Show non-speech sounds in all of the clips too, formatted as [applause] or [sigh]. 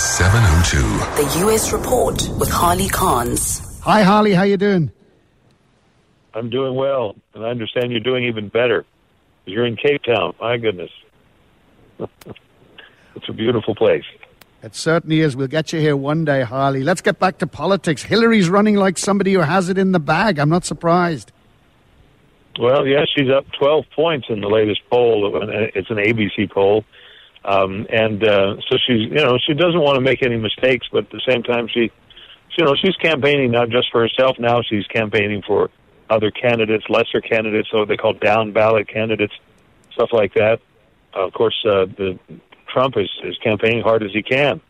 702. The U.S. Report with Harley Carnes. Hi, Harley. How you doing? I'm doing well, and I understand you're doing even better. You're in Cape Town. My goodness. [laughs] it's a beautiful place. It certainly is. We'll get you here one day, Harley. Let's get back to politics. Hillary's running like somebody who has it in the bag. I'm not surprised. Well, yeah, she's up 12 points in the latest poll. It's an ABC poll. Um, and uh, so she's, you know, she doesn't want to make any mistakes, but at the same time, she, you know, she's campaigning not just for herself now. She's campaigning for other candidates, lesser candidates, so they call down ballot candidates, stuff like that. Uh, of course, uh, the Trump is, is campaigning hard as he can,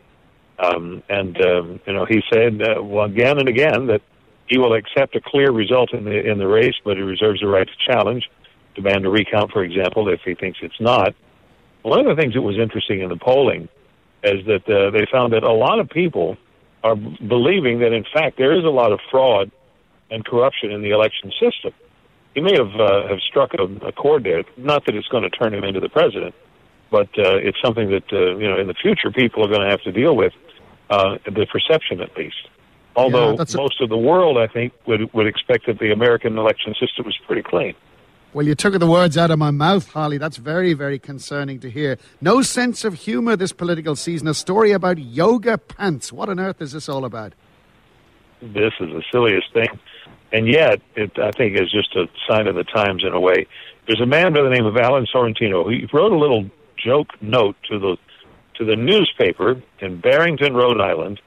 um, and um, you know he said uh, well, again and again that he will accept a clear result in the in the race, but he reserves the right to challenge, demand a recount, for example, if he thinks it's not. One of the things that was interesting in the polling is that uh, they found that a lot of people are believing that in fact there is a lot of fraud and corruption in the election system. He may have uh, have struck a, a chord there. Not that it's going to turn him into the president, but uh, it's something that uh, you know in the future people are going to have to deal with. Uh, the perception, at least. Although Yeah, a- most of the world, I think, would would expect that the American election system was pretty clean. Well, you took the words out of my mouth, Harley. That's very, very concerning to hear. No sense of humor this political season. A story about yoga pants. What on earth is this all about? this is the silliest thing, and yet it I think is just a sign of the times in a way. There's a man by the name of Alan Sorrentino. He wrote a little joke note to the to the newspaper in Barrington, Rhode Island,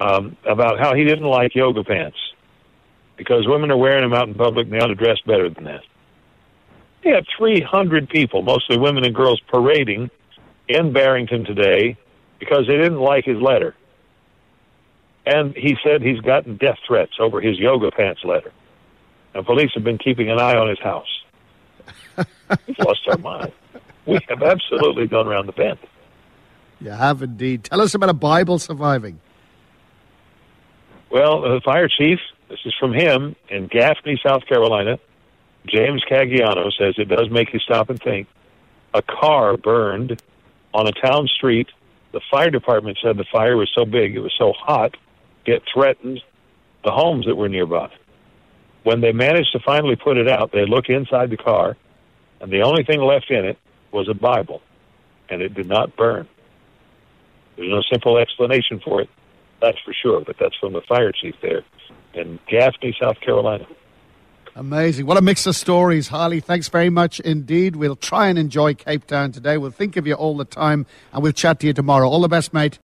um, about how he didn't like yoga pants because women are wearing them out in public and they ought to dress better than that. He had 300 people, mostly women and girls, parading in Barrington today because they didn't like his letter. And he said he's gotten death threats over his yoga pants letter. And police have been keeping an eye on his house. We've [laughs] lost our mind. We have absolutely gone around the bend. You have indeed. Tell us about a Bible surviving. Well, the fire chief, this is from him in Gaffney, South Carolina. James Cagiano says it does make you stop and think. A car burned on a town street. The fire department said the fire was so big, it was so hot, it threatened the homes that were nearby. When they managed to finally put it out, they looked inside the car, and the only thing left in it was a Bible, and it did not burn. There's no simple explanation for it, that's for sure, but that's from the fire chief there in Gaffney, South Carolina. Amazing. What a mix of stories, Harley. Thanks very much indeed. We'll try and enjoy Cape Town today. We'll think of you all the time and we'll chat to you tomorrow. All the best, mate.